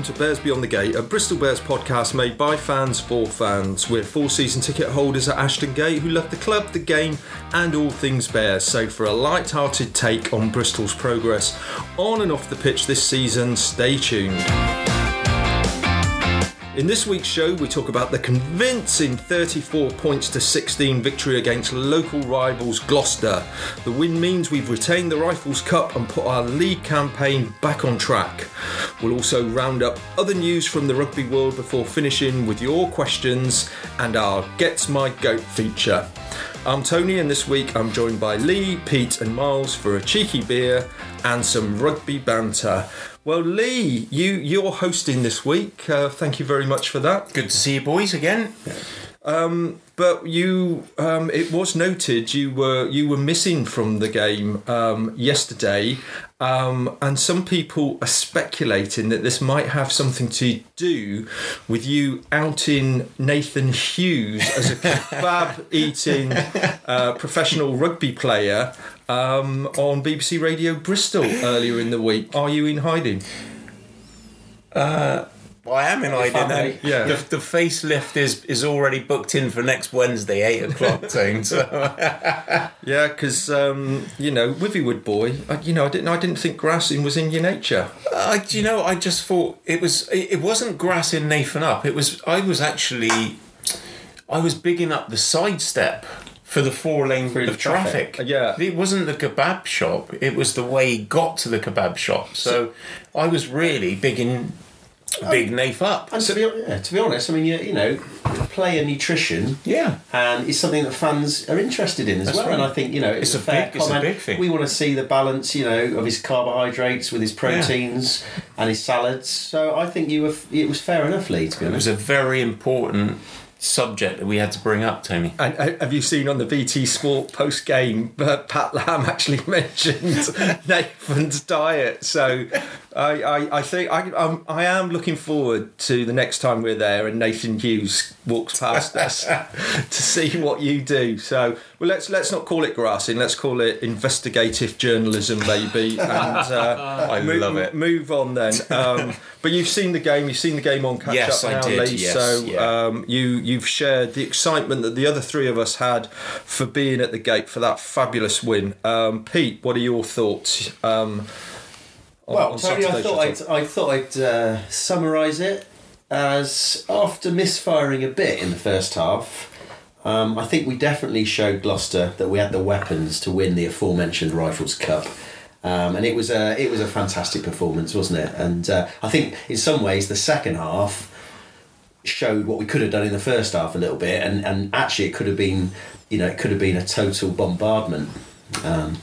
welcome to Bears Beyond the Gate, a Bristol Bears podcast made by fans for fans. We're four season ticket holders at Ashton Gate who love the club, the game, and all things Bears. So, for a light-hearted take on Bristol's progress on and off the pitch this season, stay tuned. In this week's show, we talk about the convincing 34 points to 16 victory against local rivals Gloucester. The win means we've retained the Rifles Cup and put our league campaign back on track. We'll also round up other news from the rugby world before finishing with your questions and our Gets My Goat feature. I'm Tony, and this week I'm joined by Lee, Pete, and Miles for a cheeky beer and some rugby banter. Well, Lee, you you're hosting this week. Uh, thank you very much for that. Good to see you boys again. But you, um, it was noted you were you were missing from the game um, yesterday, um, and some people are speculating that this might have something to do with you outing Nathan Hughes as a kebab eating uh, professional rugby player um, on BBC Radio Bristol earlier in the week. Are you in hiding? Well, I am in hiding now. Yeah. The, the facelift is is already booked in for next Wednesday, eight o'clock. So Yeah, because um, you know, Withywood boy, I, you know, I didn't, I didn't think grassing was in your nature. I, you know, I just thought it was. It, it wasn't grassing Nathan up. It was. I was actually. I was bigging up the sidestep for the four lane the of traffic. traffic. Yeah. It wasn't the kebab shop. It was the way he got to the kebab shop. So, I was really bigging. Big oh. Nath up. And to be, yeah, to be honest, I mean, you, you know, player nutrition, Yeah. Um, and it's something that fans are interested in as That's well. right. And I think you know, it's, It's a, fair big- it's a big thing. We want to see the balance, you know, of his carbohydrates with his proteins and his salads. So I think you were, it was fair enough, Lee. To be It was a very important subject that we had to bring up, Tony. And uh, have you seen on the BT Sport post game, uh, Pat Lam actually mentioned Nathan's diet. So I, I, I think I, I'm, I am looking forward to the next time we're there and Nathan Hughes walks past us to see what you do. So well, let's let's not call it grassing. Let's call it investigative journalism, maybe. And uh, I move, love it. Move on then. Um, but you've seen the game. You've seen the game on catch Yes, up I did, Lee. yes, so yeah. um, you you've shared the excitement that the other three of us had for being at the gate for that fabulous win. Um, Pete, what are your thoughts? On, well, on Tony, I thought I'd. I thought I'd uh, summarise it as after misfiring a bit in the first half. Um, I think we definitely showed Gloucester that we had the weapons to win the aforementioned Rifles Cup. Um, and it was a it was a fantastic performance, wasn't it? And uh, I think in some ways the second half showed what we could have done in the first half a little bit, and, and actually it could have been you know it could have been a total bombardment. Um,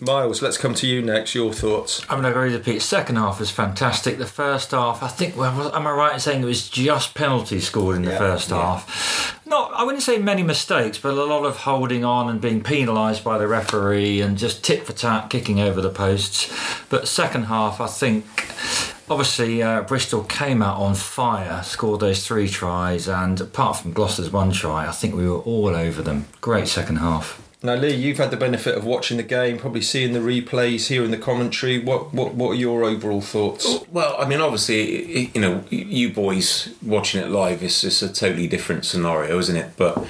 Miles, let's come to you next. Your thoughts? I mean, I agree with Pete. Second half was fantastic. The first half, I think, well, am I right in saying it was just penalties scored in the Yeah, first yeah. half? Not, I wouldn't say many mistakes, but a lot of holding on and being penalised by the referee and just tit for tat kicking over the posts. But second half, I think, obviously, uh, Bristol came out on fire, scored those three tries, and apart from Gloucester's one try, I think we were all over them. Great second half. Now, Lee, you've had the benefit of watching the game, probably seeing the replays, hearing the commentary. What what what are your overall thoughts? Well, I mean, obviously, you know, you boys watching it live is just a totally different scenario, isn't it? But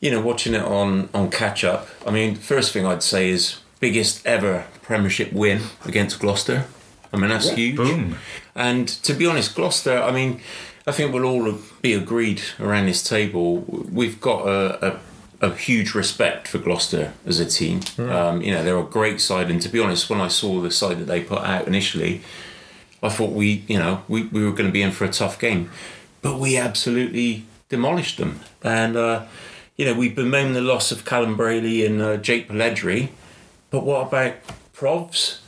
you know, watching it on on catch up, I mean, first thing I'd say is biggest ever Premiership win against Gloucester. I mean, that's huge. Boom. And to be honest, Gloucester, I mean, I think we'll all be agreed around this table. We've got a, a, a huge respect for Gloucester as a team. Um, you know, they're a great side, and to be honest, when I saw the side that they put out initially, I thought we, you know, we, we were going to be in for a tough game, but we absolutely demolished them. And uh, you know, we bemoan the loss of Callum Braley and uh, Jake Polledri, but what about Provs?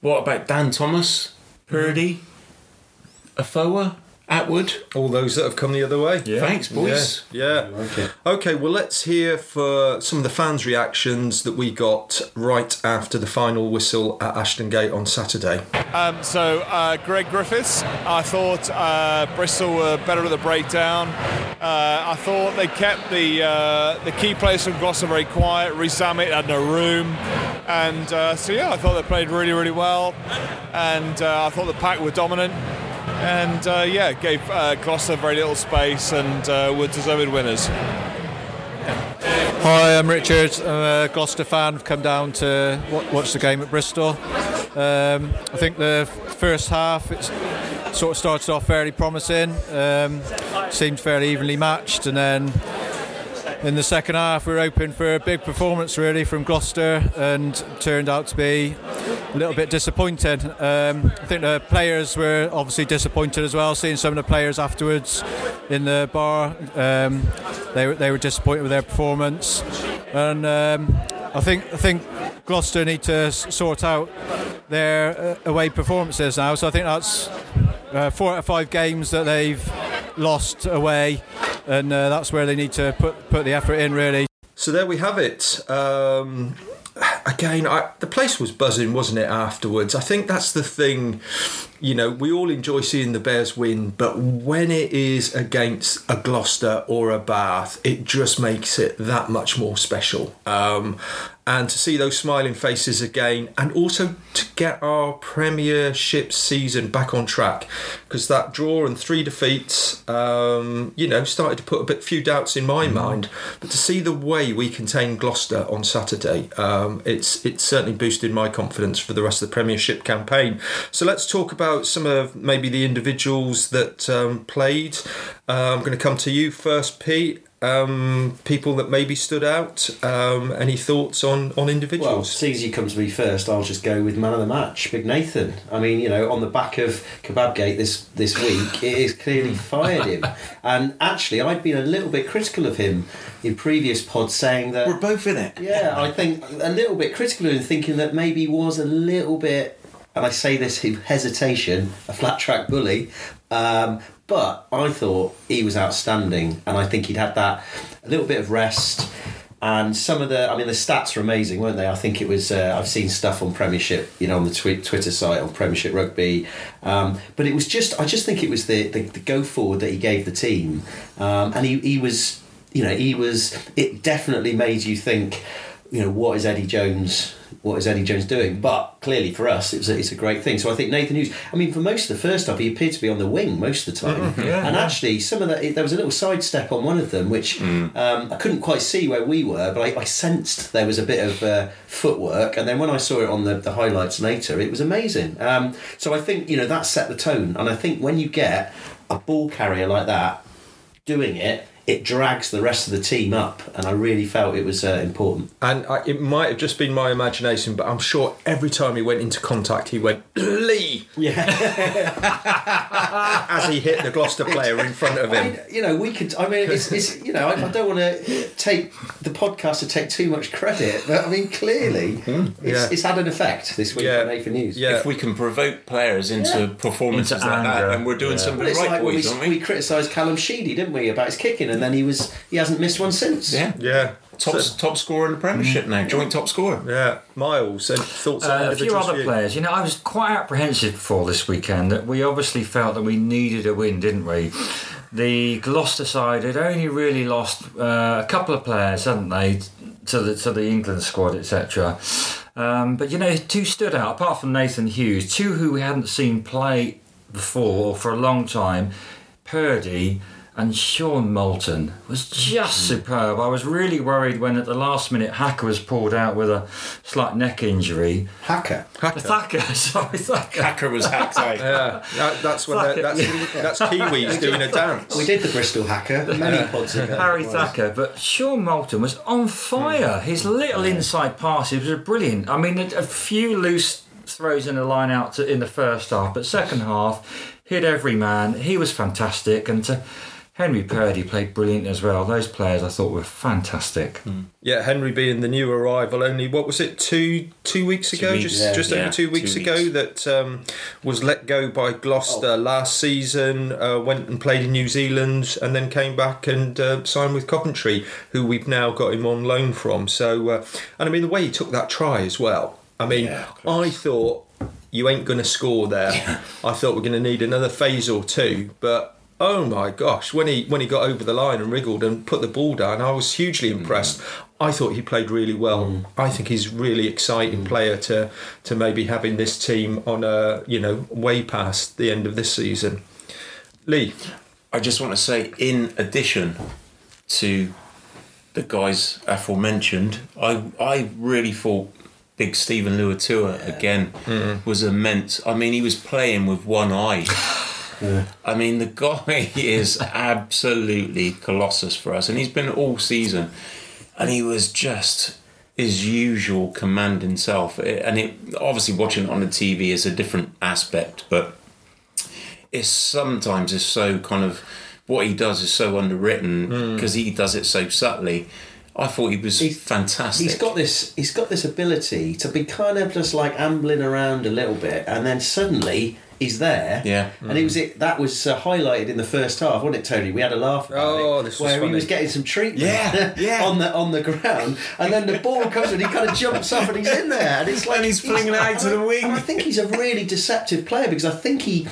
What about Dan Thomas, Purdy, Afoa, Attwood? All those that have come the other way. Thanks, boys. Yeah. yeah. Okay, well, let's hear for some of the fans' reactions that we got right after the final whistle at Ashton Gate on Saturday. Um, so, uh, Greg Griffiths, I thought uh, Bristol were better at the breakdown. Uh, I thought they kept the uh, the key players from Gloucester very quiet. Rees-Zammit had no room. And uh, so, yeah, I thought they played really, really well. And uh, I thought the pack were dominant. And uh, yeah, gave uh, Gloucester very little space and uh, were deserved winners. Hi, I'm Richard. I'm a Gloucester fan. I've come down to watch the game at Bristol. Um, I think the first half it sort of started off fairly promising. Um, seemed fairly evenly matched, and then in the second half we were hoping for a big performance really from Gloucester, and turned out to be a little bit disappointed. Um, I think the players were obviously disappointed as well. Seeing some of the players afterwards in the bar, um, they were they were disappointed with their performance, and um, I think I think Gloucester need to sort out their uh, away performances now. So I think that's uh, four out of five games that they've lost away, and uh, that's where they need to put put the effort in really. So there we have it. Um, again, I, the place was buzzing, wasn't it? Afterwards, I think that's the thing. You know, we all enjoy seeing the Bears win, but when it is against a Gloucester or a Bath, it just makes it that much more special. Um, and to see those smiling faces again, and also to get our Premiership season back on track, because that draw and three defeats, um, you know, started to put a bit few doubts in my mind. But to see the way we contained Gloucester on Saturday, um, it's it's certainly boosted my confidence for the rest of the Premiership campaign. So let's talk about some of maybe the individuals that um, played. Uh, I'm going to come to you first, Pete. Um, people that maybe stood out. Um, any thoughts on on individuals? Well, individuals? seeing as you come to me first, I'll just go with man of the match, Big Nathan. I mean, you know, on the back of Kebabgate this this week, it has clearly fired him. And actually, I'd been a little bit critical of him in previous pods, saying that We're both in it. yeah, I think a little bit critical of him, thinking that maybe he was a little bit, and I say this with hesitation, a flat track bully. Um, but I thought he was outstanding, and I think he'd had that a little bit of rest. And some of the, I mean, the stats are amazing, weren't they? I think it was. Uh, I've seen stuff on Premiership, you know, on the twi- Twitter site on Premiership Rugby, um, but it was just. I just think it was the, the, the go forward that he gave the team, um, and he, he was, you know, he was. It definitely made you think, you know, what is Eddie Jones? What is Eddie Jones doing? But clearly for us, it's a, it's a great thing. So I think Nathan Hughes. I mean, for most of the first half, he appeared to be on the wing most of the time, Yeah, and yeah. actually some of that there was a little sidestep on one of them, which um, I couldn't quite see where we were, but I, I sensed there was a bit of uh, footwork. And then when I saw it on the, the highlights later, it was amazing. Um, so I think you know that set the tone, and I think when you get a ball carrier like that doing it, it drags the rest of the team up, and I really felt it was uh, important. And I, it might have just been my imagination, but I'm sure every time he went into contact, he went Lee Yeah. as he hit the Gloucester player in front of him. I him. mean, you know, we could. I mean, it's, it's you know, I, I don't want to take the podcast to take too much credit, but I mean, clearly, it's, Mm-hmm. Yeah. it's had an effect this week Yeah. on Nathan Hughes. Yeah. If we can provoke players into Yeah. performances Into like that, anger. and we're doing Yeah. something But it's right, like when we, boys, aren't we we? criticised Callum Sheedy, didn't we, about his kicking, and then he was he hasn't missed one since. Yeah. Yeah. Top, So- top scorer in the Premiership now, joint top scorer. yeah. Miles, and thoughts on Uh, a few other for you? players. You know, I was quite apprehensive before this weekend that we obviously felt that we needed a win, didn't we? The Gloucester side had only really lost uh, a couple of players, hadn't they, to the to the England squad, etc. Um, but you know, two stood out apart from Nathan Hughes, two who we hadn't seen play before for a long time. Purdy and Shaun Malton was just mm. superb. I was really worried when at the last minute Hacker was pulled out with a slight neck injury. Hacker. Thacker, sorry, Thacker. Hacker was hacked out. Yeah, that, that's when Fuck that's, that's Kiwis doing a dance. We did the Bristol Hacker many pods ago. Harry It. Thacker, but Shaun Malton was on fire. Mm. His little inside passes were brilliant. I mean, a, a few loose throws in the line out to, in the first half, but second half hit every man. He was fantastic, and to, Henry Purdy played brilliant as well. Those players I thought were fantastic. Yeah, Henry being the new arrival, only what was it two two weeks ago, weeks, just yeah. just Yeah, over two two weeks weeks. ago, that um, was let go by Gloucester last season. Uh, went and played in New Zealand, and then came back and uh, signed with Coventry, who we've now got him on loan from. So, uh, and I mean the way he took that try as well. I mean, Yeah. I thought you ain't going to score there. I thought we're going to need another phase or two, but. Oh my gosh! When he when he got over the line and wriggled and put the ball down, I was hugely mm. impressed. I thought he played really well. Mm. I think he's a really exciting mm. player to to maybe having this team on a you know way past the end of this season. Lee. I just want to say, in addition to the guys aforementioned, I I really thought big Steven Luatua again was immense. I mean, he was playing with one eye. I mean, the guy is absolutely colossus for us, and he's been all season, and he was just his usual commanding self. Eh, and it obviously watching it on the TV is a different aspect, but it's sometimes it's so kind of what he does is so underwritten hmm. because he does it so subtly. I thought he was He's- fantastic. He's got this. He's got this ability to be kind of just like ambling around a little bit, and then suddenly he's there. Yeah. And it was it that was uh, highlighted in the first half, wasn't it, Tony? We had a laugh about Oh, it, this was where funny. he was getting some treatment. Yeah, yeah. on the on the ground, and then the ball comes and he kind of jumps up and he's in there, and it's like And he's flinging it out to the wing. And I think he's a really deceptive player because I think he,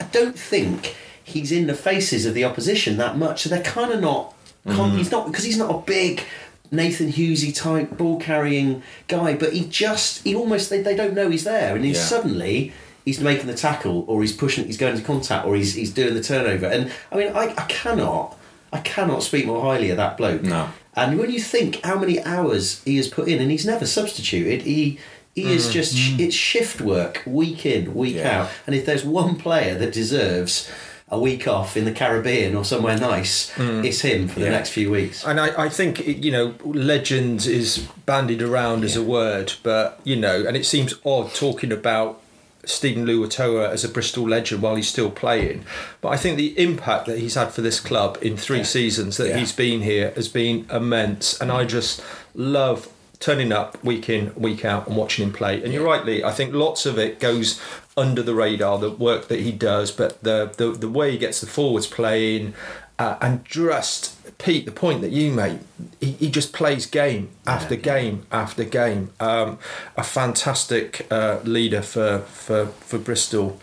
I don't think he's in the faces of the opposition that much. So they're kind of not. con Mm. He's not because he's not a big. Nathan Hughesy type ball carrying guy, but he just he almost they, they don't know he's there, and then Yeah. suddenly he's making the tackle, or he's pushing, he's going to contact, or he's he's doing the turnover. And I mean, I, I cannot I cannot speak more highly of that bloke. No. And when you think how many hours he has put in, and he's never substituted, he he is mm. just mm. it's shift work week in week Yeah. out. And if there's one player that deserves a week off in the Caribbean or somewhere nice, mm. it's him for the Yeah. next few weeks. And I, I think, you know, legend is bandied around as a word, but, you know, and it seems odd talking about Steven Luatua as a Bristol legend while he's still playing. But I think the impact that he's had for this club in three seasons that Yeah. he's been here has been immense. And I just love turning up week in, week out and watching him play. And you're right, Lee, I think lots of it goes under the radar, the work that he does, but the, the, the way he gets the forwards playing uh, and just Pete, the point that you made, he, he just plays game after game after game. Um, a fantastic uh, leader for for for Bristol.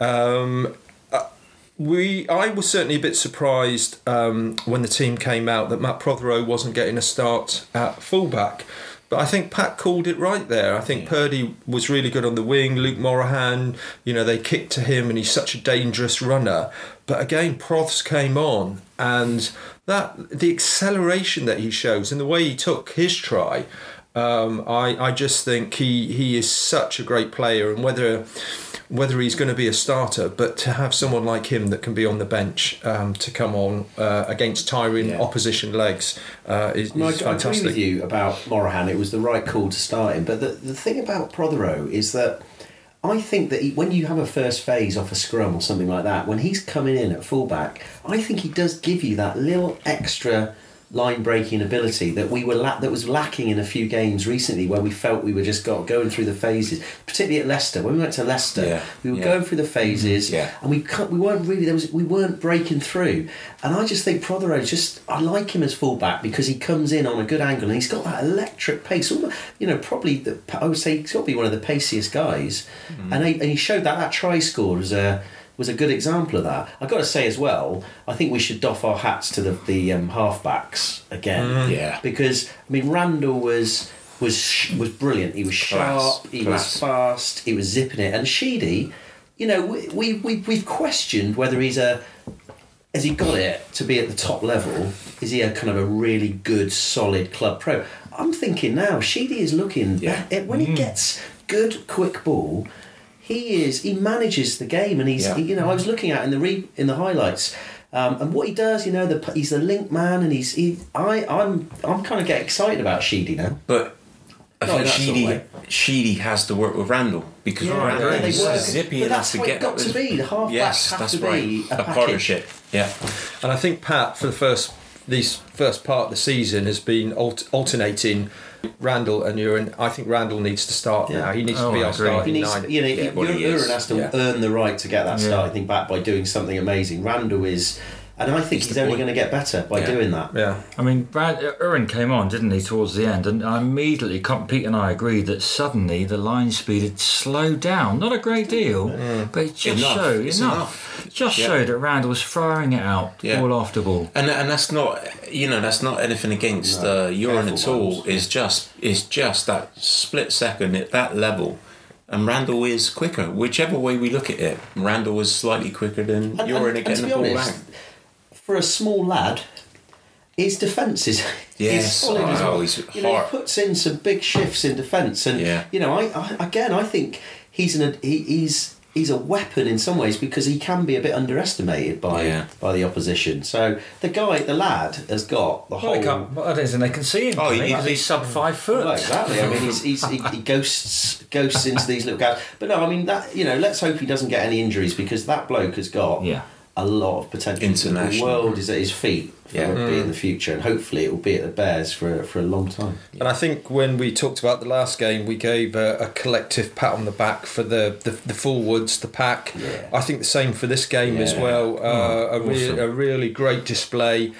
Um, uh, we, I was certainly a bit surprised um, when the team came out that Matt Prothero wasn't getting a start at fullback. But I think Pat called it right there. I think Purdy was really good on the wing. Luke Morahan, you know, they kicked to him, and he's such a dangerous runner. But again, Proths came on, and that the acceleration that he shows and the way he took his try, um, I I just think he he is such a great player, and whether whether he's going to be a starter, but to have someone like him that can be on the bench um, to come on uh, against tiring Yeah. opposition legs uh, is, No, I, is I agree fantastic. with you about Morahan. It was the right call to start him. But the, the thing about Prothero is that I think that he, when you have a first phase off a scrum or something like that, when he's coming in at fullback, I think he does give you that little extra line breaking ability that we were la- that was lacking in a few games recently where we felt we were just got going through the phases particularly at Leicester. When we went to Leicester Yeah, we were yeah. going through the phases mm-hmm. Yeah. and we cut, we weren't really there was we weren't breaking through. And I just think Prothero just I like him as fullback because he comes in on a good angle and he's got that electric pace you know probably the, I would say he's got to be one of the paciest guys. Mm-hmm. And, he, and he showed that that try score was a was a good example of that I've got to say as well I think we should doff our hats to the, the um, halfbacks again Yeah. because I mean Randall was was sh- was brilliant. He was sharp. Class, He class. was fast. He was zipping it. And Sheedy, you know, we we we we've questioned whether he's a has he got it to be at the top level? Is he a kind of a really good, solid club pro? I'm thinking now, Sheedy is looking. Yeah. When he gets good, quick ball, he is. He manages the game, and he's. Yeah. he- you know, I was looking at in the re, in the highlights. Um, and what he does, you know, the, he's the link man, and he's he. I I'm I'm kind of getting excited about Sheedy now. But I No, think that sort of Sheedy. Sheedy has to work with Randall because Yeah, Randall yeah, they is work. zippy But enough that's to get got to be. The halfbacks Yes, have that's to right. be a a partnership. Yeah. And I think Pat, for the first these first part of the season, has been alt- alternating Randall and Uren. I think Randall needs to start Yeah. now. He needs Oh, to be I our agree. starting He needs, nine. you know, Yeah, well, he Uren is. has to Yeah. earn the right to get that Yeah. start. I back by doing something amazing. Randall is, and I think He's he's, only boy. going to get better by Yeah. doing that. Yeah. I mean, Brad Uren came on, didn't he, towards the end, and I immediately, Pete and I agreed that suddenly the line speed had slowed down. Not a great deal, but it just Enough. showed It's enough. enough. It just Yeah. showed that Randall was firing it out, Yeah. ball after ball. And and that's not you know that's not anything against No, uh, urine careful at all. ones. It's just it's just that split second at that level. and Randall is quicker. Whichever way we look at it, Randall was slightly quicker than And- you're and- and to the be ball honest, back. For a small lad, his defence is, Yes. is solid as Oh, well. he's you know, he puts in some big shifts in defence, and Yeah. you know, I, I again, I think he's an he, he's he's a weapon in some ways because he can be a bit underestimated by Yeah. by the opposition. So the guy, the lad, has got the Well, whole. they can't, well, that is, and they can see him. Oh, he- 'cause he- he's sub five foot. Well, exactly. I mean, he's, he's, he, he ghosts ghosts into these little gaps. But no, I mean that. You know, let's hope he doesn't get any injuries because that bloke has got Yeah. A lot of potential. International. The world is at his feet for Yeah. rugby in the future, and hopefully it will be at the Bears for for a long time. And I think when we talked about the last game, we gave a, a collective pat on the back for the, the, the forwards, the pack. Yeah. I think the same for this game as Yeah. well. Uh, a, re- awesome. a really great display.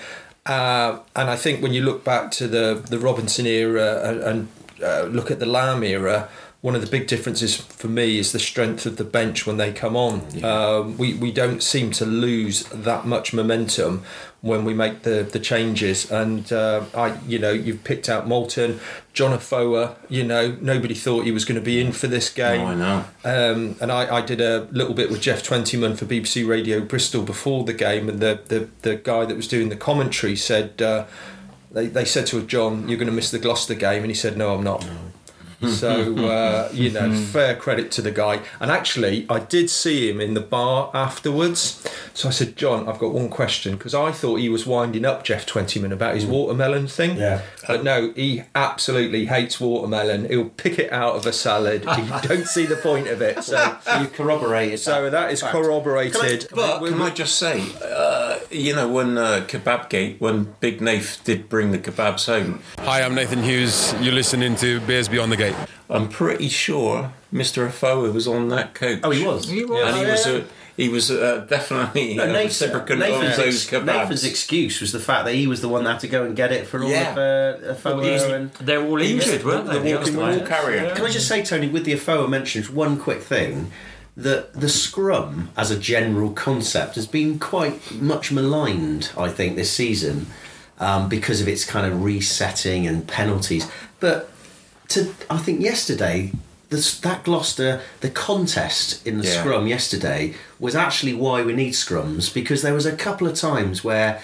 Uh, and I think when you look back to the, the Robinson era and, and uh, look at the Lam era, one of the big differences for me is the strength of the bench when they come on. Um, we, we don't seem to lose that much momentum when we make the, the changes. And uh, I, you know, you've picked out Malton, John Afoa. You know, nobody thought he was going to be in for this game. Oh, I know. Um, and I, I did a little bit with Geoff Twentyman for BBC Radio Bristol before the game, and the, the, the guy that was doing the commentary said, uh, they, they said to John, You're going to miss the Gloucester game. And he said, No, I'm not. So, uh, you know, fair credit to the guy. And actually, I did see him in the bar afterwards. So I said, John, I've got one question because I thought he was winding up Geoff Twentyman about his watermelon thing. Yeah. But no, he absolutely hates watermelon. He'll pick it out of a salad. He don't see the point of it. So, So you corroborated. so that is corroborated. But We- can we- I just say, uh, you know, when uh, Kebab Gate, when Big Nath did bring the kebabs home, Hi, I'm Nathan Hughes. You're listening to Bears Beyond the Gate. I'm pretty sure Mr. Afoa was on that coach. Oh, he was. He was. and he was a, he was uh, definitely No, a Nathan- reciprocant Nathan's, of those ex- kebabs. Nathan's excuse was the fact that he was the one that had to go and get it for all Yeah. of uh, Afoa He's- and They're all injured, weren't they? the they? walking other ball players? carrier. Can I just say, Tony, with the Afoa mentions, one quick thing that the scrum as a general concept has been quite much maligned, I think, this season um, because of its kind of resetting and penalties. But to, I think yesterday, this, that Gloucester, the contest in the Yeah. scrum yesterday was actually why we need scrums because there was a couple of times where,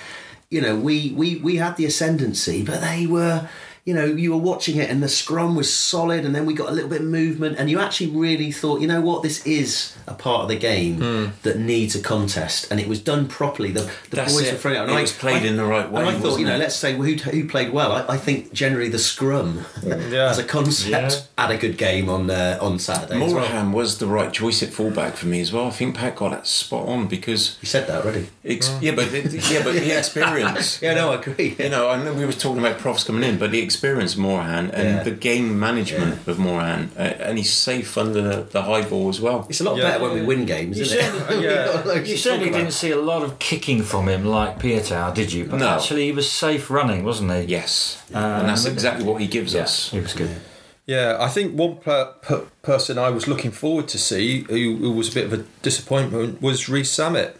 you know, we, we, we had the ascendancy, but they were, you know, you were watching it and the scrum was solid and then we got a little bit of movement and you actually really thought, you know what, this is a part of the game that needs a contest and it was done properly. The, the. That's boys it. were throwing out. And It was played in the right way, And I thought, you know, it? let's say who, who played well. I, I think generally the scrum Yeah. as a concept Yeah. had a good game on uh, on Saturday. as well. Was the right choice at fullback for me as well. I think Pat got that spot on because You said that already. ex- yeah, but yeah, but the experience. Yeah, no, I agree. You know, I know we were talking about profs coming in, but the experience of Morahan and Yeah. the game management of Moran, uh, and he's safe under the, the high ball as well. It's a lot Yeah. better when we win games, You isn't it? certainly- We've got loads You certainly about. didn't see a lot of kicking from him like Piutau, did you? But No. actually, he was safe running, wasn't he? Yes, and that's exactly what he gives Yeah, us. he was good. Yeah, I think one per, per person I was looking forward to see, who, who was a bit of a disappointment, was Rees-Zammit.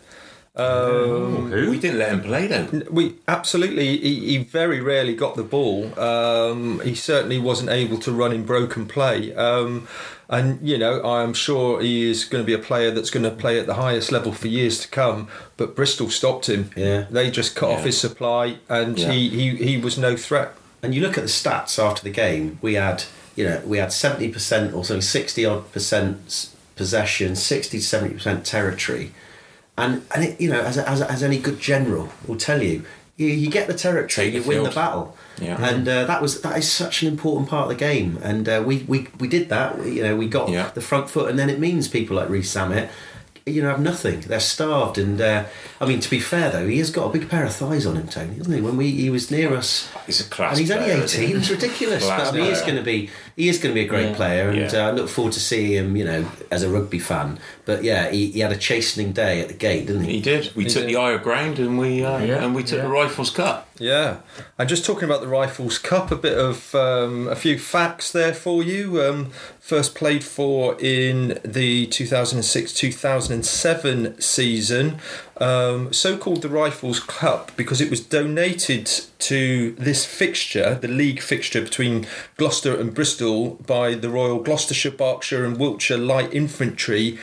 Um, We didn't let him play though. we absolutely, he, he very rarely got the ball. Um, he certainly wasn't able to run in broken play. Um, and you know, I'm sure he is going to be a player that's going to play at the highest level for years to come. But Bristol stopped him. Yeah. they just cut off his supply, and Yeah. he, he he was no threat. And you look at the stats after the game. We had, you know, we had seventy percent or something, sixty odd percent possession, sixty to seventy percent territory, and and it, you know, as, as, as any good general will tell you, you, you get the territory, you win the battle. Yeah. And uh, that was that is such an important part of the game, and uh, we, we we did that. We- You know, we got Yeah. the front foot, and then it means people like Rees-Zammit, you know, have nothing. They're starved, and uh, I mean, to be fair though, he has got a big pair of thighs on him, Tony, hasn't he? When we he was near us, He's a class and he's only eighteen. It's ridiculous. Class but I mean, he's going to be he is going to be a great Yeah. player, and Yeah. uh, I look forward to seeing him. You know, as a rugby fan. But yeah, he, he had a chastening day at the gate, didn't he? He did. We took did. the of ground and we uh, Yeah, and we took yeah. the Rifles Cup. Yeah, and just talking about the Rifles Cup, a bit of um, a few facts there for you. Um, first played for in the 2006 2007 season, um, so called the Rifles Cup because it was donated to this fixture, the league fixture between Gloucester and Bristol, by the Royal Gloucestershire, Berkshire, and Wiltshire Light Infantry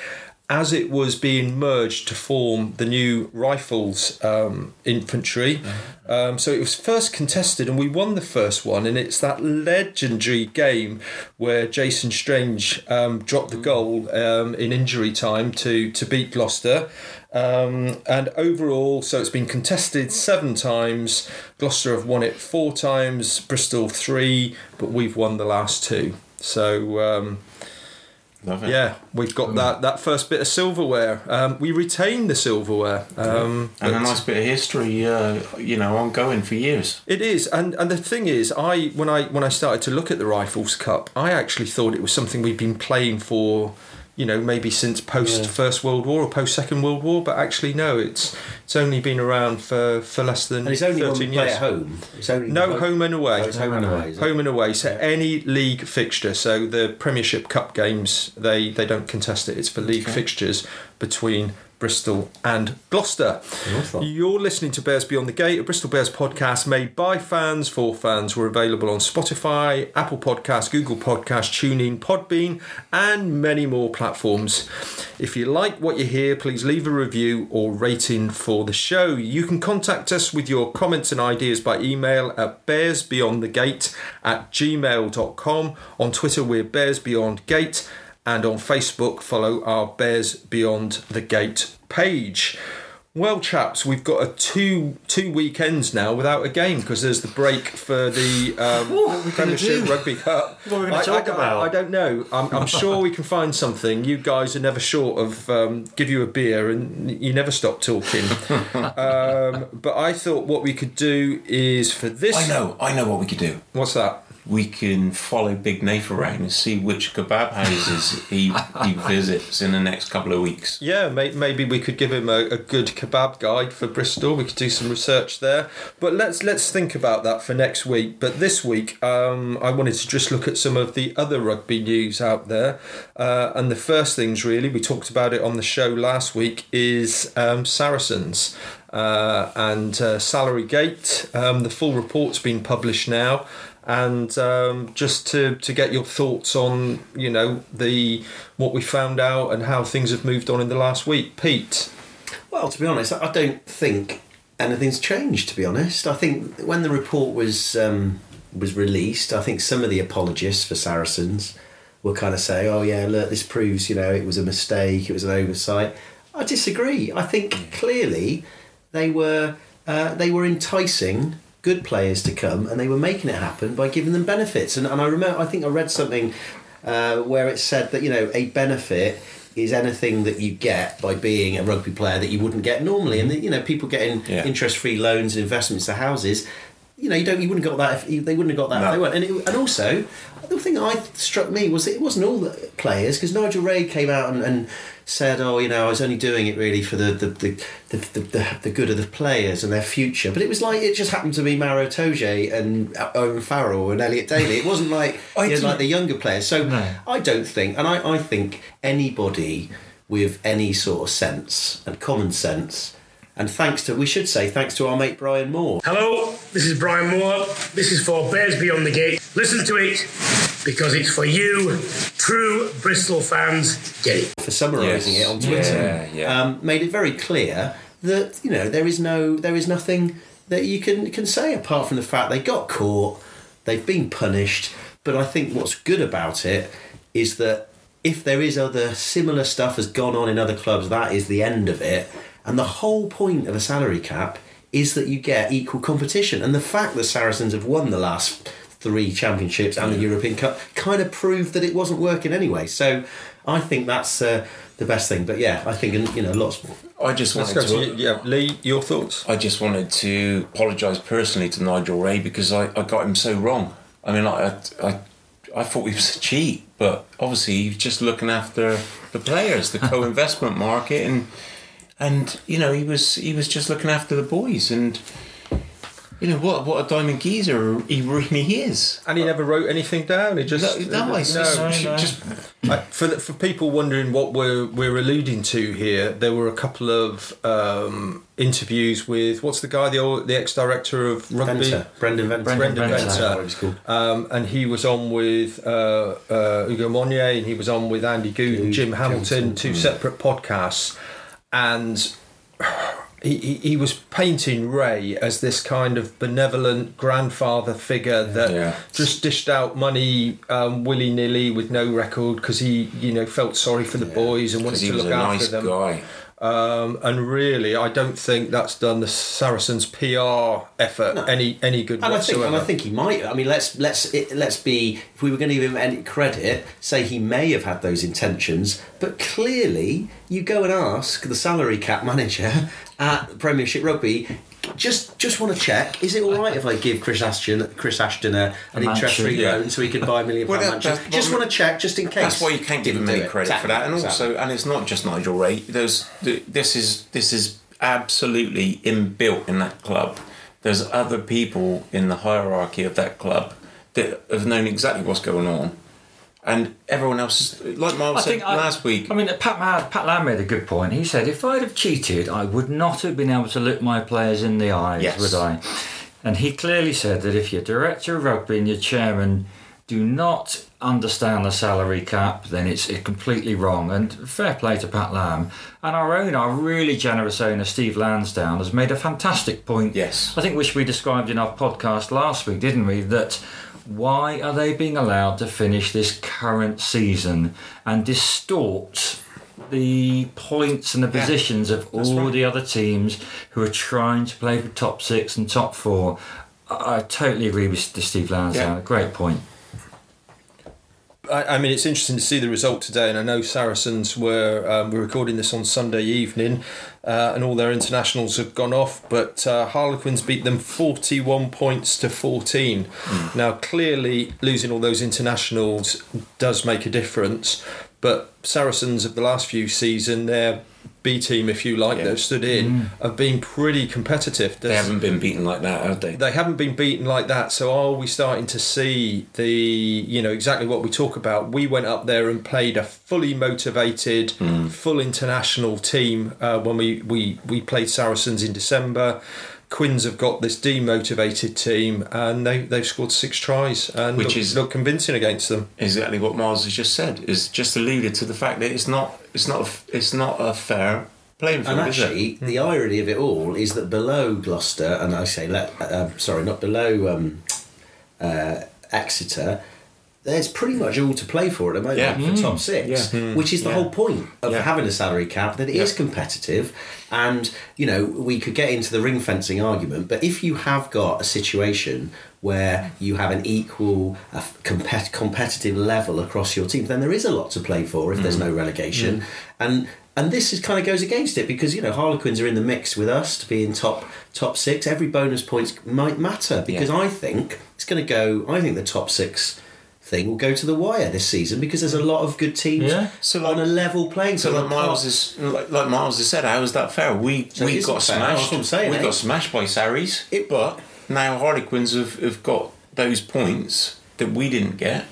as it was being merged to form the new Rifles um, infantry. Um, so it was first contested, and we won the first one. And it's that legendary game where Jason Strange um, dropped the goal um, in injury time to to beat Gloucester. Um, and overall, so it's been contested seven times. Gloucester have won it four times, Bristol three, but we've won the last two. So um, Love it. yeah, we've got that that first bit of silverware. Um, we retain the silverware. Um, And a nice bit of history, uh, you know, ongoing for years. It is, and and the thing is, I when I when I started to look at the Rifles Cup, I actually thought it was something we'd been playing for, you know, maybe since post First World War or post Second World War. But actually, no, it's it's only been around for for less than And it's only thirteen play years. at home. It's only No, home and away. Oh, it's home and away. Home and away. So any league fixture. So the Premiership Cup games, they they don't contest it. It's for league fixtures between Bristol and Gloucester. You're listening to Bears Beyond the Gate, a Bristol Bears podcast made by fans for fans. We're available on Spotify, Apple Podcasts, Google Podcasts, TuneIn, Podbean, and many more platforms. If you like what you hear, please leave a review or rating for the show. You can contact us with your comments and ideas by email at bearsbeyondthegate at gmail.com. On Twitter, we're Bears Beyond Gate and on Facebook, follow our Bears Beyond the Gate page. Well, chaps, we've got a two two weekends now without a game because there's the break for the um, Premiership? Rugby Cup. What are we gonna I- talk I, I- about? I don't know. I'm, I'm sure we can find something. You guys are never short of um, give you a beer and you never stop talking. um, but I thought what we could do is for this. I know, I know what we could do. What's that? We can follow Big Nath around and see which kebab houses he, he visits in the next couple of weeks. Yeah, may, maybe we could give him a, a good kebab guide for Bristol. We could do some research there. But let's let's think about that for next week. But this week, um, I wanted to just look at some of the other rugby news out there. Uh, and the first things, really, we talked about it on the show last week, is um, Saracens. Uh, and uh, Salary Gate. Um, the full report's been published now, and um, just to, to get your thoughts on you know the what we found out and how things have moved on in the last week, Pete. Well, to be honest, I don't think anything's changed. To be honest, I think when the report was um, was released, I think some of the apologists for Saracens were kind of say, "Oh yeah, look, this proves you know it was a mistake, it was an oversight." I disagree. I think clearly they were uh, they were enticing good players to come, and they were making it happen by giving them benefits. And, and I remember, I think I read something uh, where it said that you know a benefit is anything that you get by being a rugby player that you wouldn't get normally, and you know people getting Yeah. interest-free loans and investments to houses. You know, you don't. You wouldn't have got that. If, you- they wouldn't have got that if they weren't. And, it, and also, the thing that I struck me was that it wasn't all the players because Nigel Ray came out and, and said, "Oh, you know, I was only doing it really for the the, the, the, the, the, the good of the players and their future." But it was like it just happened to be Maro Itoje and uh, Owen Farrell and Elliot Daly. It wasn't like I you know, like the younger players. So No. I don't think, and I, I think anybody with any sort of sense and common sense. And thanks to, we should say, thanks to our mate Brian Moore. Hello, this is Brian Moore. This is for Bears Beyond the Gate. Listen to it because it's for you, true Bristol fans. Get it. for summarising Yes. it on Twitter. Yeah, yeah. Um, made it very clear that you know there is no there is nothing that you can can say apart from the fact they got caught, they've been punished. But I think what's good about it is that if there is other similar stuff has gone on in other clubs, that is the end of it. And the whole point of a salary cap is that you get equal competition. And the fact that Saracens have won the last three championships and the European Cup kind of proved that it wasn't working anyway. So I think that's uh, the best thing. But yeah, I think you know lots. I just Let's wanted go to. to you, yeah, Lee. Your thoughts? I just wanted to apologise personally to Nigel Ray because I, I got him so wrong. I mean, I, I, I thought he was a cheat, but obviously he's just looking after the players, the co-investment market, and and you know he was he was just looking after the boys, and You know what? What a diamond geezer he really is. And he never wrote anything down. He just No, no, it's no, just- no. just I, for the, for people wondering what we're we're alluding to here, there were a couple of um, interviews with what's the guy the old, the ex director of rugby. Venter, Brendan Venter. Brendan Brendan Venter. Venter. What he was called. Um, and he was on with uh, uh, Hugo Monye and he was on with Andy Goode and Jim Hamilton, Hamilton, two mm. separate podcasts. And he, he, he was painting Ray as this kind of benevolent grandfather figure that Yeah. just dished out money um, willy nilly with no record because he, you know, felt sorry for the boys and wanted he to was look a after nice them. guy. Um, and really, I don't think that's done the Saracens' PR effort any any good And I think, whatsoever. and I think he might. I mean, let's let's let's be. If we were going to give him any credit, say he may have had those intentions, but clearly, you go and ask the salary cap manager at Premiership Rugby. Just, just want to check. Is it all right if I give Chris Ashton, Chris Ashton a, an A interest-free yeah. loan so he can buy a million Well, pound that- Manchester? Just want to check, just in case. That's why you can't give him Didn't any do it. credit for that. And exactly. also, and it's not just Nigel Ray. There's this is this is absolutely inbuilt in that club. There's other people in the hierarchy of that club that have known exactly what's going on, and everyone else is like Miles said I- last week. I mean, Pat, Ma- Pat Lam made a good point. He said, if I'd have cheated, I would not have been able to look my players in the eyes, Yes. would I? And he clearly said that if your director of rugby and your chairman do not understand the salary cap, then it's it's completely wrong. And fair play to Pat Lam. And our own, our really generous owner, Steve Lansdown, has made a fantastic point. Yes. I think which we described in our podcast last week, didn't we? That why are they being allowed to finish this current season and distort the points and the Yeah, positions of that's all right. the other teams who are trying to play for top six and top four? I, I totally agree with Steve Lansdown. Yeah. Great point. I, I mean, it's interesting to see the result today, and I know Saracens were um, we're recording this on Sunday evening, uh, and all their internationals have gone off, but uh, Harlequins beat them forty-one points to fourteen. Now, clearly, losing all those internationals does make a difference, but Saracens of the last few seasons, their B team, if you like, Yeah. that have stood in, have been pretty competitive. they haven't been beaten like that, have they? they haven't been beaten like that. So are we starting to see the you know exactly what we talk about? We went up there and played a fully motivated, full international team uh, when we, we we played Saracens in December. Quins have got this demotivated team, and they they've scored six tries and Which look, is- look convincing against them. exactly what Miles has just said. Is just alluded to the fact that it's not it's not a, it's not a fair playing field, And is it? actually, the irony of it all is that below Gloucester, and I say, let, uh, sorry, not below um, uh, Exeter, there's pretty much all to play for at the moment Yeah. for top six, Yeah. which is the Yeah. whole point of Yeah. having a salary cap, that it is Yeah. competitive. And, you know, we could get into the ring fencing argument, but if you have got a situation where you have an equal uh, compet- competitive level across your team, then there is a lot to play for if there's Mm. no relegation. And and this is kind of goes against it because you know Harlequins are in the mix with us to be in top top six. Every bonus points might matter because Yeah. I think it's going to go. I think the top six thing will go to the wire this season because there's a lot of good teams Yeah. So on a level playing So field. like Miles is like, like Miles has said, how is that fair? We So we got smashed. what I'm saying, we eh? got smashed by Sarries, It- but now Harlequins have, have got those points that we didn't get.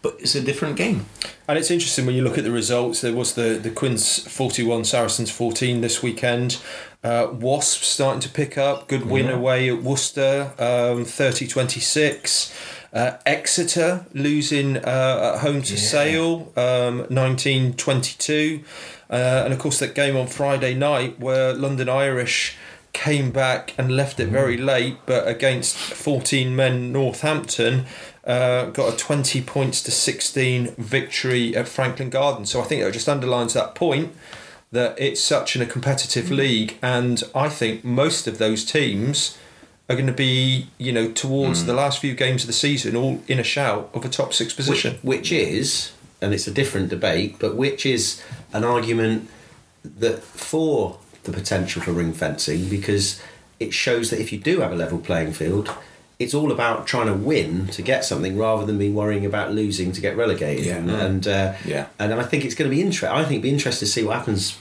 But it's a different game. And it's interesting when you look at the results. There was the the Quins forty one, Saracens fourteen this weekend. Uh, Wasps starting to pick up. Good win away at Worcester, um, 30-26. Uh, Exeter losing uh, at home to Sale, um, nineteen twenty two, uh, and of course that game on Friday night where London Irish came back and left it very late, but against 14 men Northampton, uh, got a 20 points to 16 victory at Franklin Garden. So I think it just underlines that point that it's such in a competitive league, and I think most of those teams are going to be, you know, towards the last few games of the season, all in a shout of a top six position. which, which is, and it's a different debate, but which is an argument that for the potential for ring fencing because it shows that if you do have a level playing field, it's all about trying to win to get something rather than being worrying about losing to get relegated. Yeah. And and, uh, Yeah. and I think it's going to be interesting. I think it'd be interesting to see what happens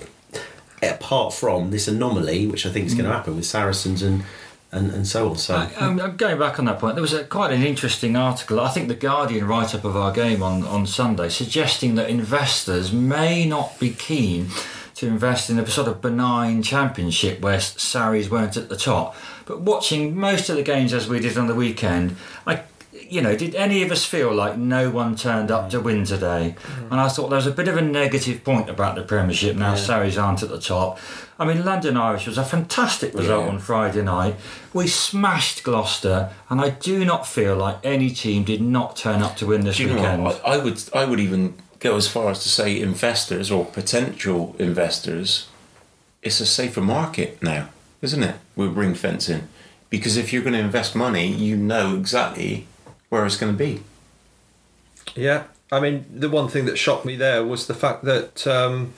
apart from this anomaly, which I think is going to happen with Saracens and and, and so on. So I- I'm, I'm going back on that point. There was a, quite an interesting article. I think the Guardian write up of our game on, on Sunday suggesting that investors may not be keen to invest in a sort of benign championship where Sarries weren't at the top. But watching most of the games as we did on the weekend, I you know, did any of us feel like no one turned up to win today? And I thought there was a bit of a negative point about the Premiership now. Sarries aren't at the top. I mean, London Irish was a fantastic result Yeah. on Friday night. We smashed Gloucester, and I do not feel like any team did not turn up to win this Do you know weekend. I would I would even go as far as to say investors or potential investors, it's a safer market now, isn't it? With ring fencing, because if you're going to invest money, you know exactly where it's going to be. Yeah, I mean, the one thing that shocked me there was the fact that, um,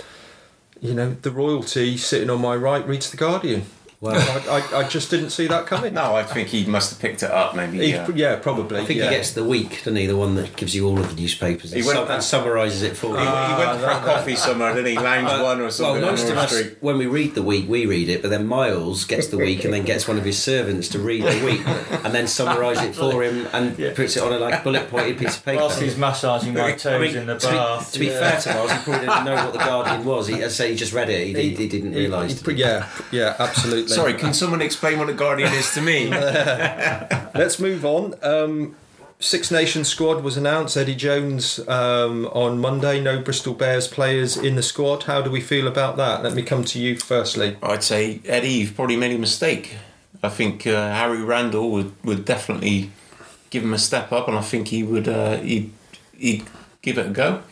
you know, the royalty sitting on my right reads the Guardian. Wow. I, I, I just didn't see that coming. No, I think he must have picked it up. Maybe. He- Yeah. yeah, probably. I think yeah. he gets the week, doesn't he? The one that gives you all of the newspapers and, He went sum- and summarises it for you. He, he went for a ah, coffee somewhere, didn't he? Lounge uh, one or Well, something on most of North us, Street. when we read the week, we read it, but then Miles gets the week and then gets one of his servants to read the week and then summarise it for him and puts it on a like bullet pointed piece of paper. Whilst he's massaging my toes I mean, in the to be- bath. To be, fair to Miles, he probably didn't know what the Guardian was. He, as I say, he just read it. He, he, he didn't realise. Yeah, yeah, absolutely. Sorry, can someone explain what a guardian is to me? Let's move on. Um, Six Nations squad was announced. Eddie Jones um, on Monday. No Bristol Bears players in the squad. How do we feel about that? Let me come to you firstly. I'd say Eddie, you've probably made a mistake. I think uh, Harry Randall would, would definitely give him a step up, and I think he would uh, he'd, he'd give it a go.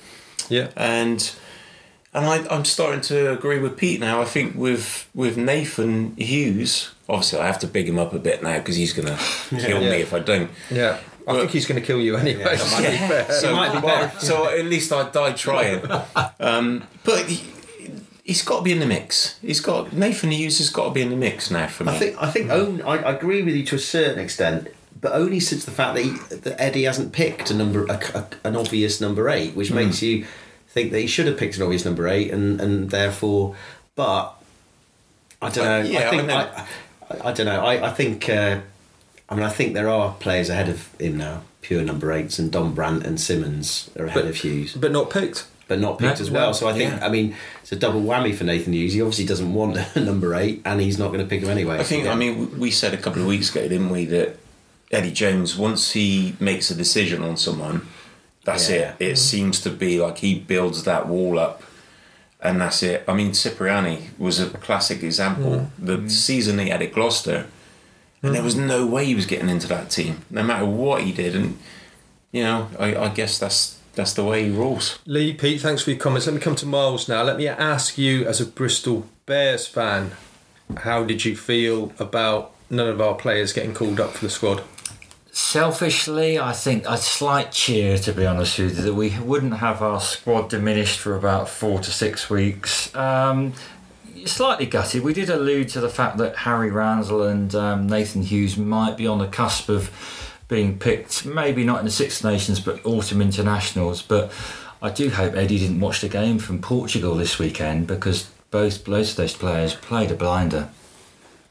Yeah. And and I, I'm starting to agree with Pete now. I think with with Nathan Hughes, obviously I have to big him up a bit now because he's gonna kill Yeah. me if I don't. Yeah. I think he's going to kill you anyway. to be fair. So, might be better. so at least I died trying. Um, but he, he's got to be in the mix. He's got Nathan Hughes has got to be in the mix now for me. I think I think own, I, I agree with you to a certain extent, but only since the fact that, he, that Eddie hasn't picked a number a, a- an obvious number eight, which makes you think that he should have picked an obvious number eight, and and therefore, but I don't know. Yeah, I think. I, I, I don't know. I I think. Uh, I mean, I think there are players ahead of him now, pure number eights, and Dombrandt and Simmonds are ahead But- of Hughes, but not picked. but not picked No, as well. no, so I think, yeah. I mean, it's a double whammy for Nathan Hughes. He obviously doesn't want a number eight, and he's not going to pick him anyway. I think. I mean, we said a couple of weeks ago, didn't we, that Eddie Jones, once he makes a decision on someone, that's Yeah. it. It mm-hmm. seems to be like he builds that wall up, and that's it. I mean, Cipriani was a classic example. Mm. The mm-hmm. season he had at Gloucester, and there was mm-hmm. no way he was getting into that team, no matter what he did. And you know, I, I guess that's that's the way he rules. Lee, Pete, thanks for your comments. Let me come to Miles now. Let me ask you, as a Bristol Bears fan, how did you feel about none of our players getting called up for the squad? Selfishly, I think a slight cheer, to be honest with you, that we wouldn't have our squad diminished for about four to six weeks. Um, slightly gutted. We did allude to the fact that Harry Randall and um, Nathan Hughes might be on the cusp of being picked, maybe not in the Six Nations, but autumn internationals. But I do hope Eddie didn't watch the game from Portugal this weekend because both both of those players played a blinder.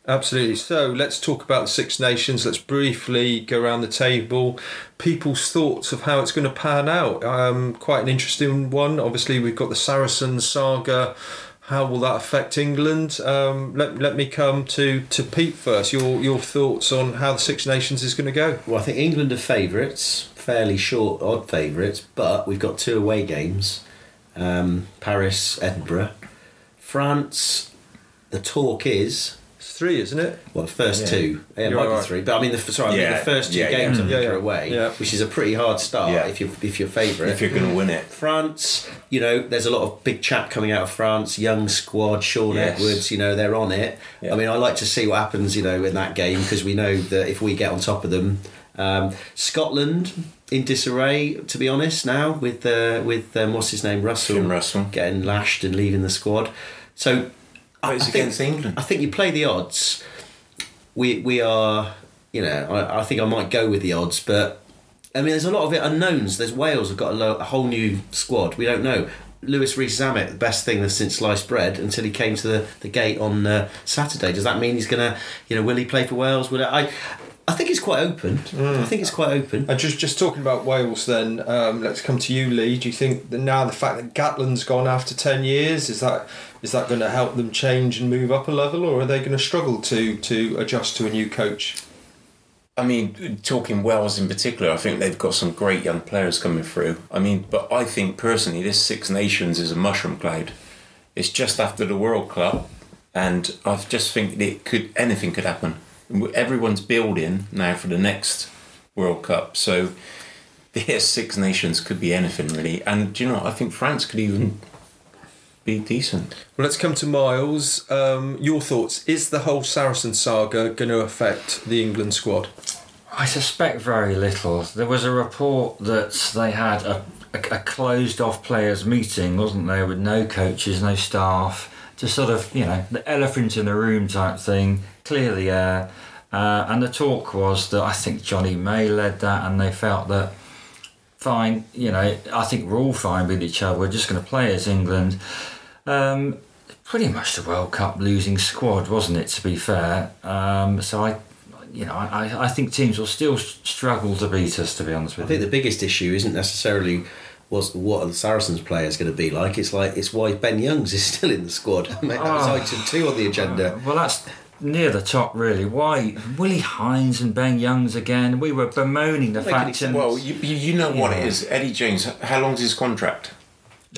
Absolutely. So let's talk about the Six Nations. Let's briefly go around the table. People's thoughts of how it's going to pan out. Um, quite an interesting one. Obviously, we've got the Saracens saga. How will that affect England? Um, let, let me come to, to Pete first. Your your thoughts on how the Six Nations is going to go. Well, I think England are favourites, fairly short, odd favourites, but we've got two away games um, Paris, Edinburgh. France, the talk is, three, isn't it? well, the first two. Yeah, it might right. be three, but I mean, the, sorry, I mean, the first two yeah, yeah. games I think Yeah, are yeah. away, Yeah. which is a pretty hard start Yeah. if you're, if you're favourite. If you're going to win it, France, you know, there's a lot of big chat coming out of France. Young squad, Shaun Yes. Edwards, you know, they're on it. Yeah. I mean, I like to see what happens, you know, in that game because we know that if we get on top of them, um, Scotland in disarray. To be honest, now with uh, with um, what's his name, Russell, Finn Russell. getting lashed and leaving the squad. So But it's I think- against England. I think you play the odds. We we are, you know, I, I think I might go with the odds, but I mean, there's a lot of it unknowns. There's Wales have got a, lo- a whole new squad. We don't know. Louis Rees-Zammit the best thing since sliced bread until he came to the, the gate on uh, Saturday. Does that mean he's going to, you know, will he play for Wales? Will I, I think it's quite open. I think it's quite open. And just just talking about Wales, then um, let's come to you, Lee. Do you think that now the fact that Gatland's gone after ten years is that is that going to help them change and move up a level, or are they going to struggle to to adjust to a new coach? I mean, talking Wales in particular, I think they've got some great young players coming through. I mean, but I think personally, this Six Nations is a mushroom cloud. It's just after the World Cup, and I just think it could anything could happen. Everyone's building now for the next World Cup, so the Six Nations could be anything really. And you know, I think France could even be decent. Well, let's come to Miles. Um, your thoughts? Is the whole Saracen saga going to affect the England squad? I suspect very little. There was a report that they had a, a, a closed off players' meeting, wasn't there, with no coaches, no staff, just sort of, you know, the elephant in the room type thing, clear the air. Uh, and the talk was that I think Jonny May led that, and they felt that fine, you know, I think we're all fine with each other. We're just going to play as England. Um, pretty much the World Cup losing squad, wasn't it? To be fair, um, so I, you know, I, I think teams will still struggle to beat us. To be honest with you. I think the biggest issue isn't necessarily was what are the Saracens players going to be like. It's like it's why Ben Youngs is still in the squad. Mate, that was Oh. item two on the agenda. well, that's near the top, really. Why Willi Heinz and Ben Youngs again? We were bemoaning the fact, and Well, you, you you know what it Yeah. is. Eddie Jones, how long's his contract?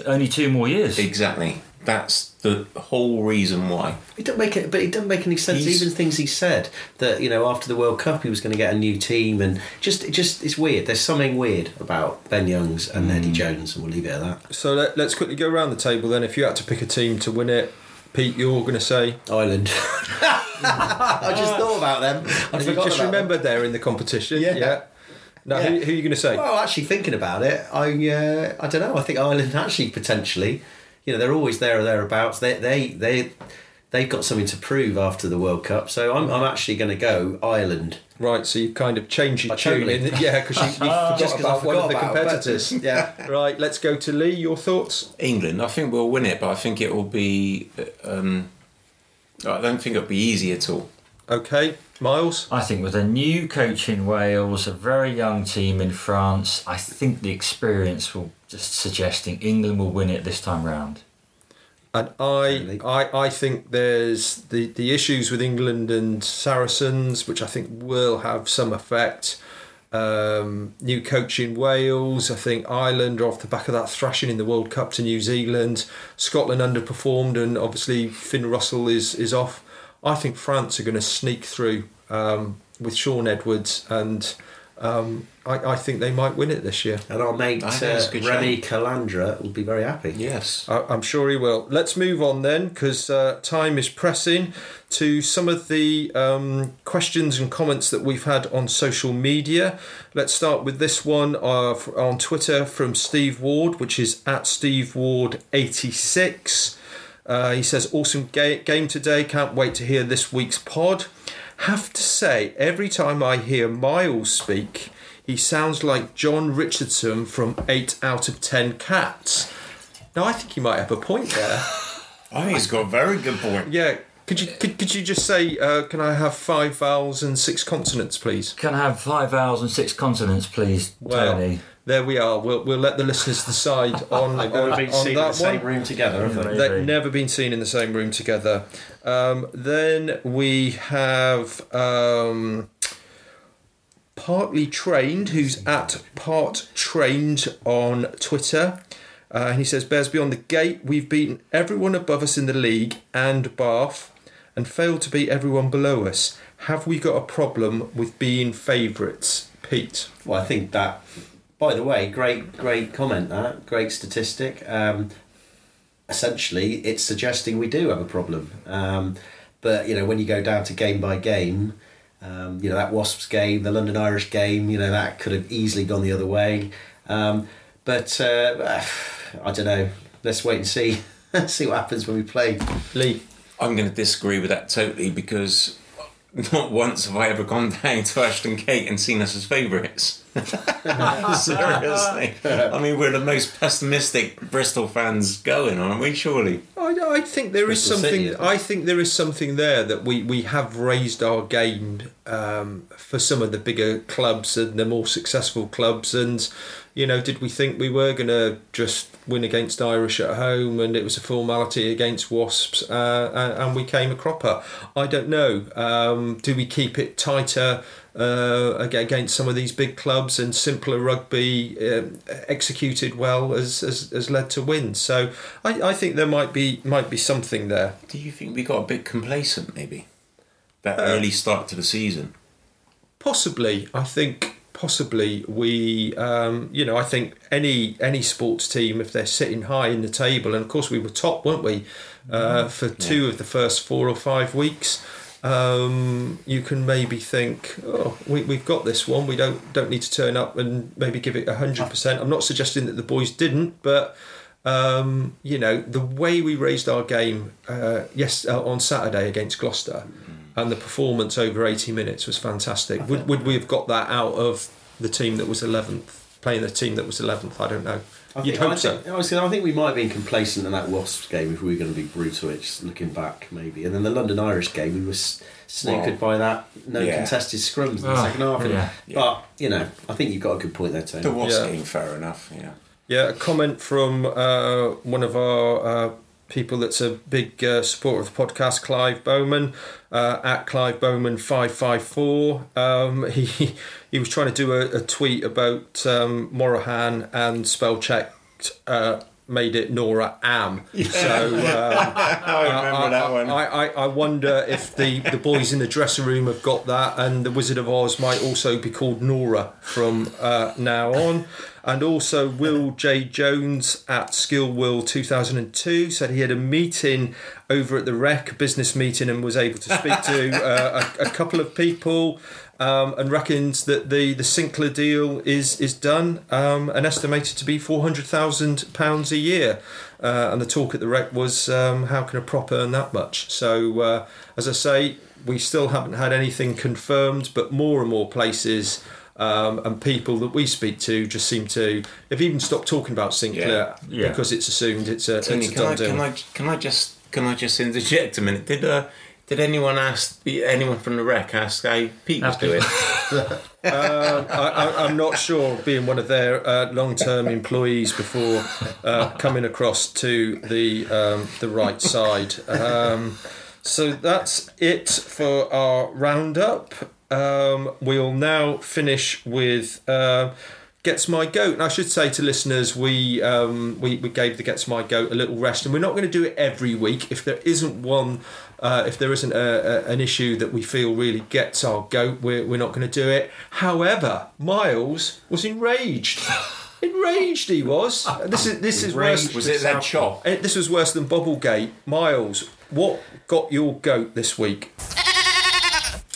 only two more years. Exactly. That's the whole reason why. It doesn't make it, but it doesn't make any sense. He's- Even things he said that you know after the World Cup he was going to get a new team, and just it just it's weird. There's something weird about Ben Youngs and Eddie mm. Jones, and we'll leave it at that. So let, let's quickly go around the table then. If you had to pick a team to win it, Pete, you're going to say. Ireland. I just thought about them. I And you just about them. remembered they're in the competition. Yeah. Now, Yeah. who, who are you going to say? Well, actually thinking about it, I uh, I don't know. I think Ireland actually potentially, you know, they're always there or thereabouts. They they they they've got something to prove after the World Cup. So I'm I'm actually going to go Ireland. Right, so you've kind of changed your I tune. totally- In, yeah, because you, you forgot Just 'cause I about one of forgot the about competitors. competitors. Yeah. Right, let's go to Lee. Your thoughts? England, I think we'll win it, but I think it will be. Um, I don't think it'll be easy at all. Okay, Miles. I think with a new coach in Wales, a very young team in France, I think the experience will just suggesting England will win it this time round. And I, I, I think there's the, the issues with England and Saracens, which I think will have some effect. Um, new coach in Wales. I think Ireland are off the back of that thrashing in the World Cup to New Zealand. Scotland underperformed, and obviously Finn Russell is is off. I think France are going to sneak through um, with Shaun Edwards, and um, I, I think they might win it this year. And our mate I think uh, Remy Calandra will be very happy. Yes. I- I'm sure he will. Let's move on then, because uh, time is pressing, to some of the um, questions and comments that we've had on social media. Let's start with this one uh, on Twitter from Steve Ward, which is at Steve Ward86. Uh, he says, Awesome ga- game today. Can't wait to hear this week's pod. Have to say, every time I hear Miles speak, he sounds like Jon Richardson from 8 out of 10 Cats. Now, I think he might have a point there. I think he's got a very good point. yeah. Could you could, could you just say, uh, can I have five vowels and six consonants, please? Can I have five vowels and six consonants, please, Well, Tony? there we are. We'll, we'll let the listeners decide on, They've on, never been seen in the that same one. room together, have they? They've never been seen in the same room together. Um, then we have um, Partly Trained, who's at Part Trained on Twitter. Uh, and he says, Bears Beyond the Gate, we've beaten everyone above us in the league and Bath and failed to beat everyone below us. Have we got a problem with being favourites? Pete. Well, I think that. By the way, great, great comment. That great statistic. Um, essentially, it's suggesting we do have a problem. Um, but you know, when you go down to game by game, um, you know that Wasps game, the London Irish game, you know that could have easily gone the other way. Um, but uh, I don't know. Let's wait and see. see what happens when we play. Lee. I'm going to disagree with that totally because not once have I ever gone down to Ashton Gate and seen us as favourites. Seriously. I mean, we're the most pessimistic Bristol fans going, aren't we? Surely. I, I think there is Bristol something. City. I think there is something there that we, we have raised our game um, for some of the bigger clubs and the more successful clubs. And you know, did we think we were going to just win against Irish at home and it was a formality against Wasps uh, and, and we came a cropper? I don't know. Um, do we keep it tighter? Uh, against some of these big clubs and simpler rugby um, executed well has, has, has led to wins. So I, I think there might be might be something there. Do you think we got a bit complacent, maybe? That Uh, early start to the season? Possibly, I think possibly we um, you know I think any any sports team if they're sitting high in the table and of course we were top weren't we uh, for two of the first four or five weeks um, you can maybe think oh we, we've got this one we don't don't need to turn up and maybe give it 100% I'm not suggesting that the boys didn't but um, you know the way we raised our game uh, yes uh, on Saturday against Gloucester and the performance over 80 minutes was fantastic. Would, would we have got that out of the team that was 11th, playing the team that was 11th? I don't know. I You'd think, hope I, so. think, I, was I think we might have been complacent in that Wasps game if we were going to be brutal. It's looking back, maybe. And then the London Irish game, we were s- snookered Well, by that no yeah. contested scrums in the Oh, second half. And- yeah. But you know, I think you've got a good point there, Tony. The Wasps Yeah. game, fair enough, yeah. Yeah, a comment from uh, one of our uh, people that's a big uh, supporter of the podcast, Clive Bowman, uh, at Clive Bowman five five four. Um, he he was trying to do a, a tweet about um, Morahan and spell checked. Uh, Made it Nora Am. So um, I remember that one. I, I, I wonder if the, the boys in the dressing room have got that, and the Wizard of Oz might also be called Nora from uh, now on. And also, Will J. Jones at Skill Will 2002 said he had a meeting over at the Rec, a business meeting, and was able to speak to uh, a, a couple of people. Um, and reckons that the, the Sinclair deal is is done um, and estimated to be four hundred thousand pounds a year. Uh, and the talk at the rec was um, how can a prop earn that much? So uh, as I say, we still haven't had anything confirmed, but more and more places. Um, and people that we speak to just seem to have even stopped talking about Sinclair Yeah. because it's assumed it's a, Tony, it's a can I, done deal. can I can I just can I just interject a minute? Did uh did anyone ask anyone from the rec ask how Pete was doing? Um, I, I, I'm not sure being one of their uh, long-term employees before uh, coming across to the um, the right side. Um, so that's it for our roundup. Um, we'll now finish with. Uh, Gets my goat, and I should say to listeners, we um, we we gave the Gets my goat a little rest, and we're not going to do it every week. If there isn't one, uh, if there isn't a, a, an issue that we feel really gets our goat, we're, we're not going to do it. However, Miles was enraged. enraged he was. This is this is worse. was it that chop? Eh, This was worse than Bubblegate. Miles, what got your goat this week?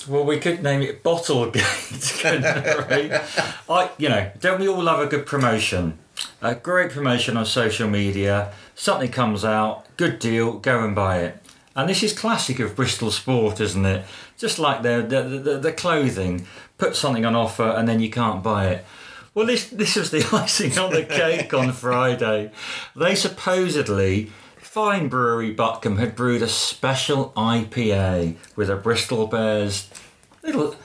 Well, we could name it Bottlegate. couldn't? I, you know, don't we all love a good promotion? A great promotion on social media. Something comes out, good deal, go and buy it. And this is classic of Bristol sport, isn't it? Just like the the, the, the clothing, put something on offer and then you can't buy it. Well, this this was the icing on the cake on Friday. They supposedly Fine Brewery Butcombe had brewed a special IPA with a Bristol Bears little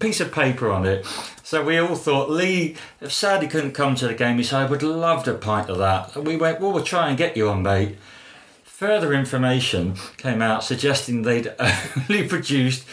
piece of paper on it. So we all thought Lee sadly couldn't come to the game. He said, "I would love to pint of that." And we went, "Well, we'll try and get you on, mate." Further information came out suggesting they'd only produced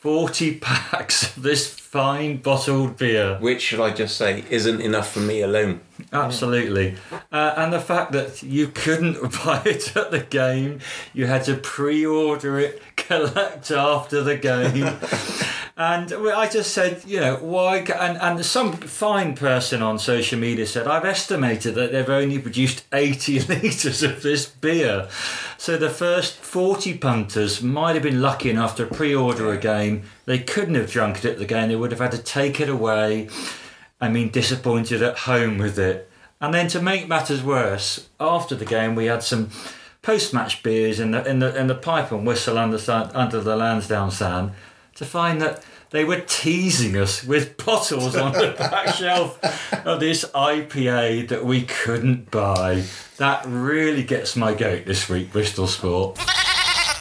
40 packs of this fine bottled beer. Which should I just say isn't enough for me alone. Absolutely. Uh, and the fact that you couldn't buy it at the game, you had to pre order it, collect after the game. and I just said, you know, why? And, and some fine person on social media said, I've estimated that they've only produced 80 litres of this beer. So the first 40 punters might have been lucky enough to pre order a game. They couldn't have drunk it at the game, they would have had to take it away. I mean, disappointed at home with it. And then to make matters worse, after the game, we had some post-match beers in the in the in the pipe and whistle under under the Lansdown stand. to find that they were teasing us with bottles on the back shelf of this IPA that we couldn't buy. That really gets my goat this week, Bristol Sport.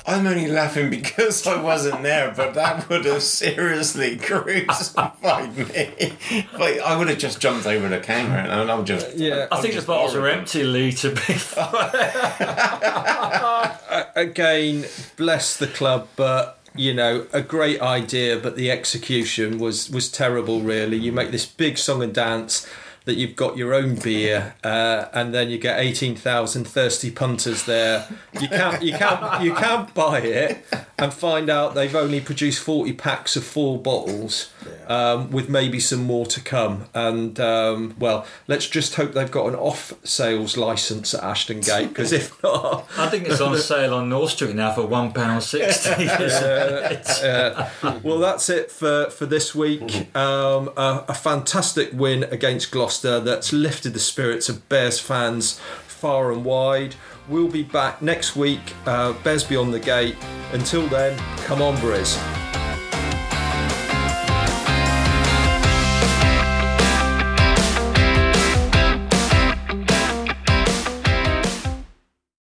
I'm only laughing because I wasn't there, but that would have seriously crucified me. Like, I would have just jumped over the camera and I would just. Yeah. I think the bottles are empty, Lee, to be fair. again, bless the club, but you know, a great idea, but the execution was was terrible. Really, you make this big song and dance that you've got your own beer, uh, and then you get eighteen thousand thirsty punters there. You can't, you can't, you can't buy it, and find out they've only produced forty packs of four bottles, um, with maybe some more to come. And um, well, let's just hope they've got an off sales license at Ashton Gate, because if not. I think it's on sale on North Street now for one pound sixty. well, that's it for, for this week. Um, a, a fantastic win against Gloucester that's lifted the spirits of Bears fans far and wide. We'll be back next week. Uh, Bears Beyond the Gate. Until then, come on, Briz.